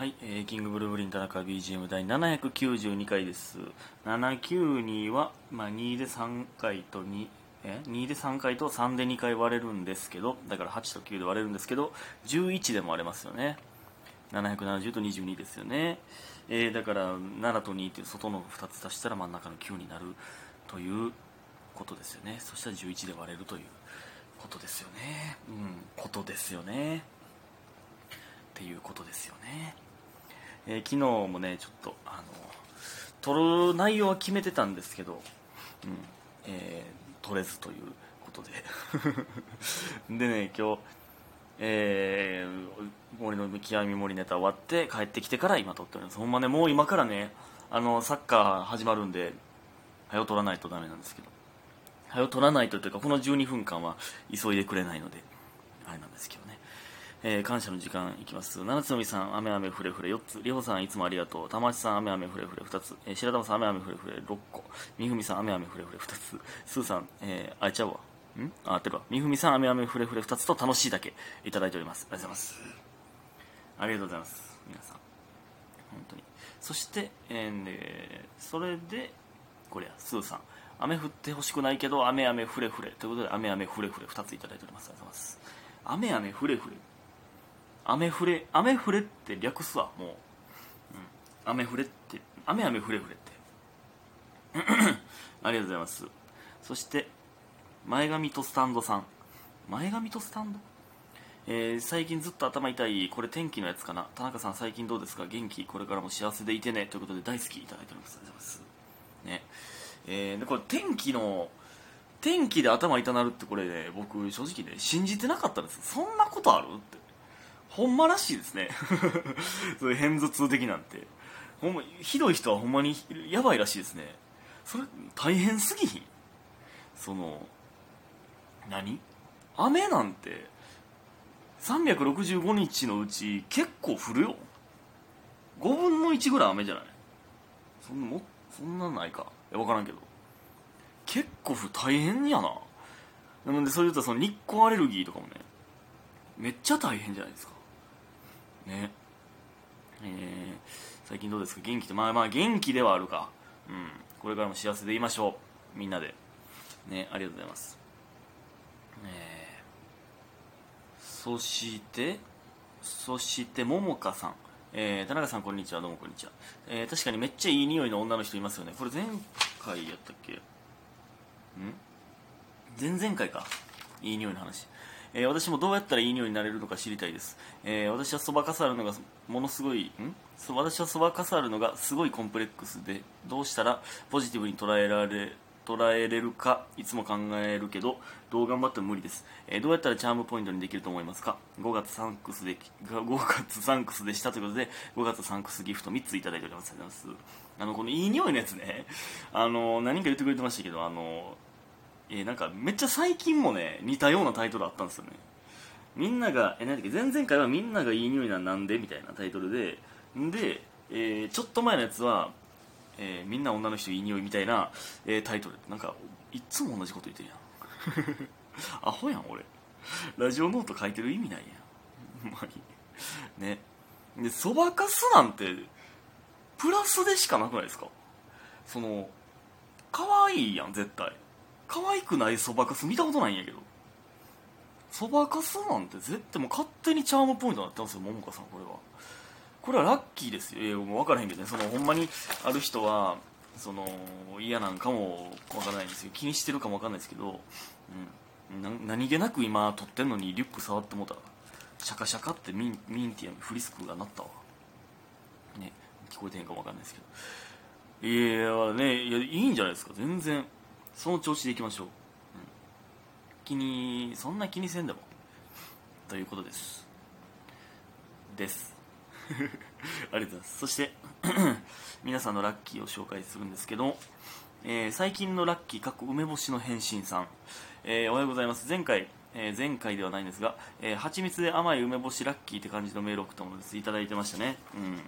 はい、えーキングブルーブリン田中 BGM 第792回です。792は、まあ、2で3回と2え2で3回と3で2回割れるんですけどだから8と9で割れるんですけど11でも割れますよね。770と22ですよね、えーだから7と2って外の2つ足したら真ん中の9になるということですよね。そしたら11で割れるということですよね。うんことですよね。っていうことですよね、えー昨日もねちょっとあの撮る内容は決めてたんですけど、うんえー撮れずということで。でね今日えー森の極み森ネタ終わって帰ってきてから今撮っております。ほんまねもう今からねあのサッカー始まるんで早う撮らないとダメなんですけど。早う撮らないとというかこの12分間は急いでくれないのであれなんですけど、えー感謝の時間いきます。七つのみさん雨雨ふれふれ。4つりほさんいつもありがとう。玉内さん雨雨ふれふれ。2つ、えー白玉さん雨雨ふれふれ。6個。みふみさん雨雨ふれふれ。2つ。スーさん、えー、あいちゃうわ。ん？あ合ってるわみふみさん雨雨ふれふれ。2つと楽しいだけ。いただいております。ありがとうございます。ありがとうございます。皆さん。本当に。そして、えーでそれでこれやスーさん。雨降ってほしくないけど雨雨ふれふれ。ということで雨雨ふれふれ。2ついただいております。ありがとうございます。雨雨ふれふれ。雨ふれ雨ふれって略すわもう、うん、雨ふれって雨雨ふれふれって。ありがとうございます。そして前髪とスタンドさん。前髪とスタンド？えー最近ずっと頭痛いこれ天気のやつかな。田中さん最近どうですか？元気？これからも幸せでいてね。ということで大好きいただいております。ありがとうございますね。えーでこれ天気の天気で頭痛なるってこれね僕正直ね信じてなかったんです。そんなことある？って。ほんまらしいですね。そういう偏頭痛的なんて。ほんまひどい人はほんまにやばいらしいですね。それ大変すぎひん。その何？雨なんて365日のうち結構降るよ。5分の1ぐらい雨じゃない？そんなもそんなないか。いや分からんけど。結構ふ大変やな。なのでそれ言うとその日光アレルギーとかもねめっちゃ大変じゃないですかね。えー、最近どうですか？元気ってまあまあ元気ではあるか。うん。これからも幸せでいましょう。みんなで。ねありがとうございます。えー、そしてそしてももかさん。えー、田中さんこんにちは。どうもこんにちは、えー、確かにめっちゃいい匂いの女の人いますよね。これ前回やったっけ？ん？前々回か。いい匂いの話、えー私もどうやったらいい匂いになれるのか知りたいです、えー私はそばかさるのがものすごいん？私はそばかさるのがすごいコンプレックスでどうしたらポジティブに捉えられ捉えれるかいつも考えるけどどう頑張っても無理です、えーどうやったらチャームポイントにできると思いますか？5月サンクスで5月サンクスでしたということで5月サンクスギフト3ついただいております。あのこのいい匂いのやつね。あの何人か言ってくれてましたけどあのえーなんかめっちゃ最近もね似たようなタイトルあったんですよね。みんながえ何だっけ前々回はみんながいい匂いなんなんでみたいなタイトルでで、えーちょっと前のやつは、えーみんな女の人いい匂いみたいな、えータイトル。なんかいっつも同じこと言ってるやん。アホやん俺。ラジオノート書いてる意味ないやん。ほんまに。ね。でそばかすなんてプラスでしかなくないですか？その可愛いやん絶対。可愛くないそばかす見たことないんやけど。そばかすなんて絶対もう勝手にチャームポイントになってますよ桃花さんこれは。これはラッキーですよ。いやも分からへんけどね。そのほんまにある人はその嫌なんかも分からないんですよ。気にしてるかも分かんないですけど、うん、何気なく今撮ってんのにリュック触ってもうたらシャカシャカってミンミンティアにフリスクが鳴ったわ。ね。聞こえてへんかも分かんないですけど。いやねいやいいんじゃないですか。全然。その調子でいきましょう、うん、気にそんな気にせんでも。ということです。です。ありがとうございます。そして 皆さんのラッキーを紹介するんですけど、えー最近のラッキー過去梅干しの変身さん、えーおはようございます。前回、えー前回ではないんですが、えー、蜂蜜で甘い梅干しラッキーって感じのメールを送ったものです。いただいてましたね。うん。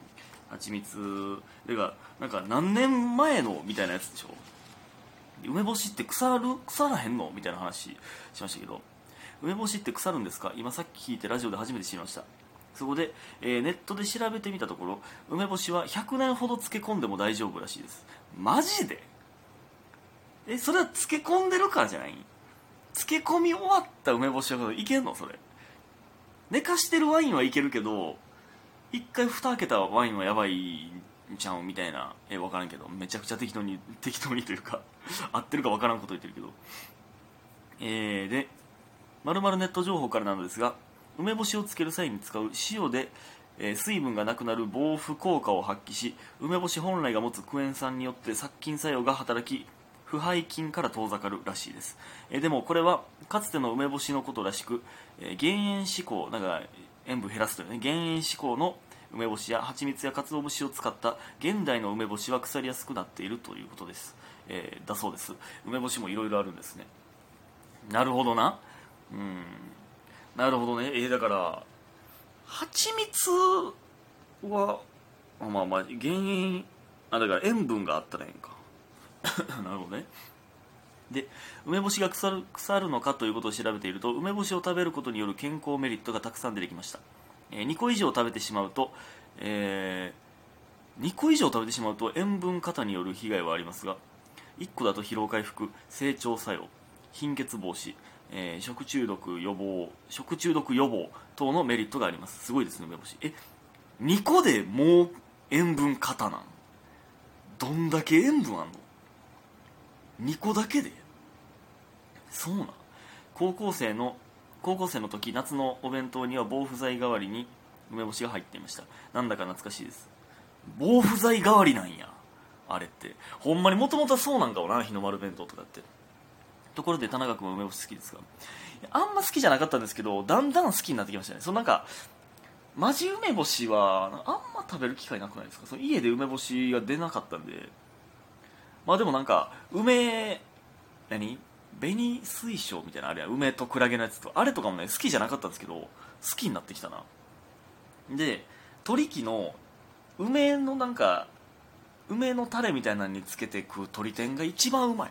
蜂蜜でがなんか何年前のみたいなやつでしょ？梅干しって腐る腐らへんの？みたいな話しましたけど。梅干しって腐るんですか？今さっき聞いてラジオで初めて知りました。そこで、えーネットで調べてみたところ梅干しは100年ほど漬け込んでも大丈夫らしいです。マジで？えそれは漬け込んでるからじゃない？漬け込み終わった梅干しはいけんの？それ。寝かしてるワインはいけるけど一回蓋開けたワインはやばいんちゃうみたいな。え分からんけど。めちゃくちゃ適当に適当にというか 合ってるか分からんこと言ってるけど。えー、でまるネット情報からなのですが梅干しをつける際に使う塩で、えー水分がなくなる防腐効果を発揮し梅干し本来が持つクエン酸によって殺菌作用が働き腐敗菌から遠ざかるらしいです、えーでもこれはかつての梅干しのことらしく、えー減塩志向なんか塩分減らすというね減塩志向の梅干しや蜂蜜や鰹節を使った現代の梅干しは腐りやすくなっているということです、えーだそうです。梅干しもいろいろあるんですね。なるほどな。うん。なるほどね。えーだから蜂蜜はまあまあ減塩あだから塩分があったらええんか。なるほどね。で梅干しが腐る腐るのかということを調べていると梅干しを食べることによる健康メリットがたくさん出てきました、えー2個以上食べてしまうと、え2個以上食べてしまうと塩分過多による被害はありますが1個だと疲労回復成長作用貧血防止、えー食中毒予防食中毒予防等のメリットがあります。すごいですね梅干し。え2個でもう塩分過多なん？どんだけ塩分あんの？2個だけで？そうなん。高校生の高校生の時夏のお弁当には防腐剤代わりに梅干しが入っていました。なんだか懐かしいです。防腐剤代わりなんや。あれって。ほんまにもともとはそうなんかもな日の丸弁当とかって。ところで田中君は梅干し好きですか？あんま好きじゃなかったんですけどだんだん好きになってきましたね。そのなんかマジ梅干しはあんま食べる機会なくないですか？その家で梅干しが出なかったんで。まあでもなんか梅何？紅水晶みたいなあれや梅とクラゲのやつとあれとかもね好きじゃなかったんですけど好きになってきたな。で鳥貴の梅のなんか梅のタレみたいなのにつけて食う鶏天が一番うまい。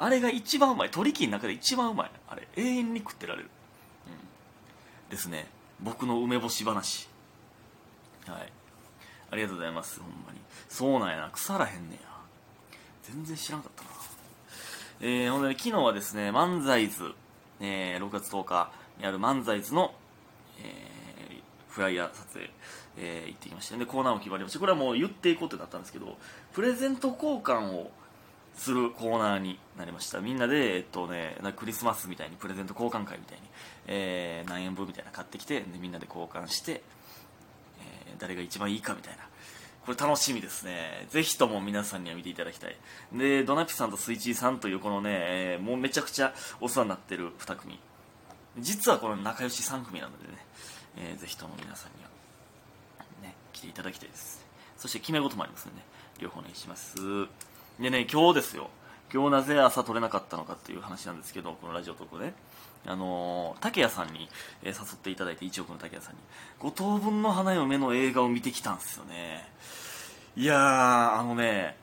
あれが一番うまい。鳥貴の中で一番うまい。あれ永遠に食ってられる、うん、ですね。僕の梅干し話。はい。ありがとうございますほんまに。そうなんやな。腐らへんねや。全然知らんかったな。えー、ほんで、昨日はですね漫才図、えー、6月10日にある漫才図の、えーフライヤー撮影、えー行ってきました。でコーナーも決まりました。これはもう言っていこうってなったんですけどプレゼント交換をするコーナーになりました。みんなで、えっとね、クリスマスみたいにプレゼント交換会みたいに、えー何円分みたいな買ってきてでみんなで交換して、えー誰が一番いいかみたいなこれ楽しみですね。ぜひとも皆さんには見ていただきたい。でドナピさんとスイチーさんというこのね、えーもうめちゃくちゃお世話になってる2組。実はこの仲良し3組なのでね、えーぜひとも皆さんには。ね来ていただきたいです。そして決め事もありますのでね。両方お願いします。でね今日ですよ。今日なぜ朝撮れなかったのかっていう話なんですけどこのラジオトークね。あのー竹谷さんに、えー誘っていただいて1億の竹谷さんに。五等分の花嫁の映画を見てきたんですよね。いやーあのね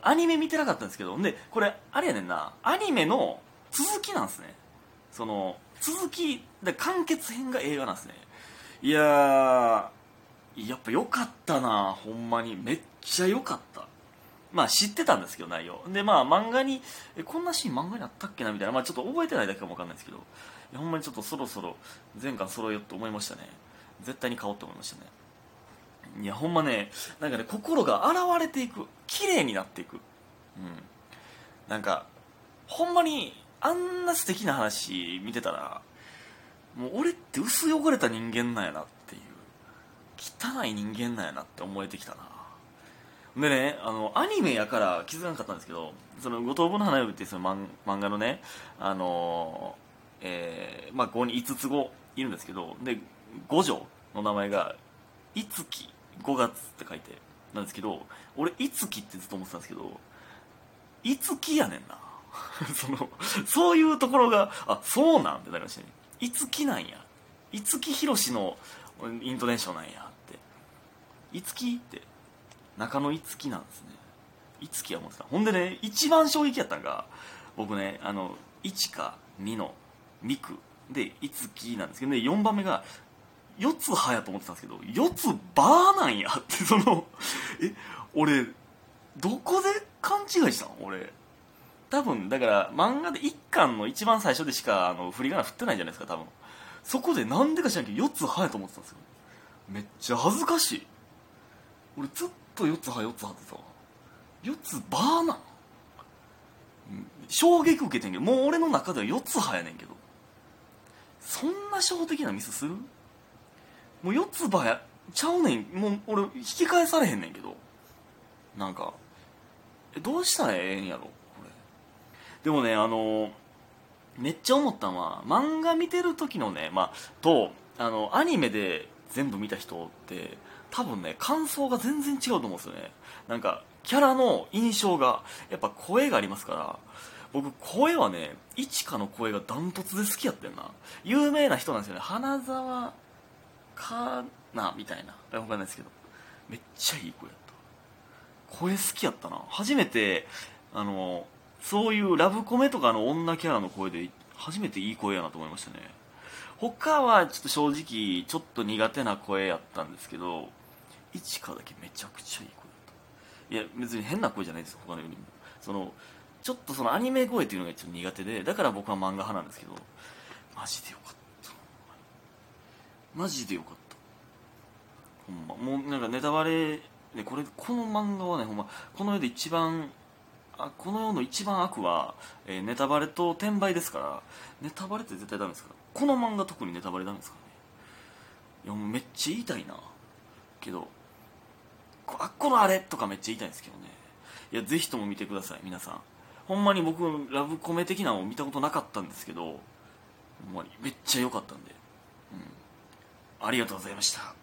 アニメ見てなかったんですけどでこれあれやねんな。アニメの続きなんですね。その続きで完結編が映画なんですね。いやーやっぱ良かったなほんまに。めっちゃ良かった。まあ知ってたんですけど内容。でまあ漫画にこんなシーン漫画にあったっけな？みたいな。まあちょっと覚えてないだけかもわかんないですけど。いやほんまにちょっとそろそろ全巻揃えようと思いましたね。絶対に買おうと思いましたね。いやほんまねなんかね心が洗われていく。綺麗になっていく。うん。なんかほんまにあんな素敵な話見てたらもう俺って薄汚れた人間なんやなっていう。汚い人間なんやなって思えてきたな。でねあのアニメやから気づかなかったんですけどその五等分の花嫁っていうその漫画のねあのえーまあここに5つ子いるんですけどで五女の名前が「いつき5月」って書いてなんですけど俺「いつき」ってずっと思ってたんですけど「いつき」やねんな。そのそういうところがあそうなんってなりましたね。いつきなんや。いつきひろしのイントネーションなんやって。いつきって中野いつきなんですね。いつきは思ってた。ほんでね一番衝撃やったんが僕ねあの1か2のミクでいつきなんですけどね4番目が四つ葉やと思ってたんですけど四つバーなんやって そのえ俺どこで勘違いしたの俺。多分だから漫画で1巻の一番最初でしかあの振り仮名振ってないじゃないですか多分。そこでなんでか知らんけど四つ葉やと思ってたんですよ。めっちゃ恥ずかしい。俺ずっと四つ葉四つ葉ってさ四つバーなん衝撃受けてんけどもう俺の中では四つ葉やねんけど。そんな初歩的なミスする？もう四つ葉やちゃうねん。もう俺引き返されへんねんけど。なんかどうしたらええんやろ？これ。でもねあのめっちゃ思ったのは漫画見てる時のねまあとあのアニメで全部見た人って多分ね感想が全然違うと思うんですよね。なんかキャラの印象がやっぱ声がありますから僕声はねいちかの声がダントツで好きやってんな。有名な人なんですよね。花沢かなみたいな。分かんないですけど。めっちゃいい声やった。声好きやったな。初めてあのそういうラブコメとかの女キャラの声で初めていい声やなと思いましたね。他はちょっと正直ちょっと苦手な声やったんですけどいちかだけめちゃくちゃいい声だった。いや別に変な声じゃないです他のよりもそのちょっとそのアニメ声っていうのがちょっと苦手でだから僕は漫画派なんですけどマジでよかった。マジでよかった。ほんま。もうなんかネタバレでこれこの漫画はねほんまこの世で一番あこの世の一番悪は、えーネタバレと転売ですからネタバレって絶対ダメですから。この漫画特にネタバレダメですからね。いやもうめっちゃ言いたいな。けどあっこのあれとかめっちゃ言いたいんですけどね。いやぜひとも見てください皆さん。ほんまに僕ラブコメ的なのを見たことなかったんですけどほんまにめっちゃ良かったんで、うん、ありがとうございました。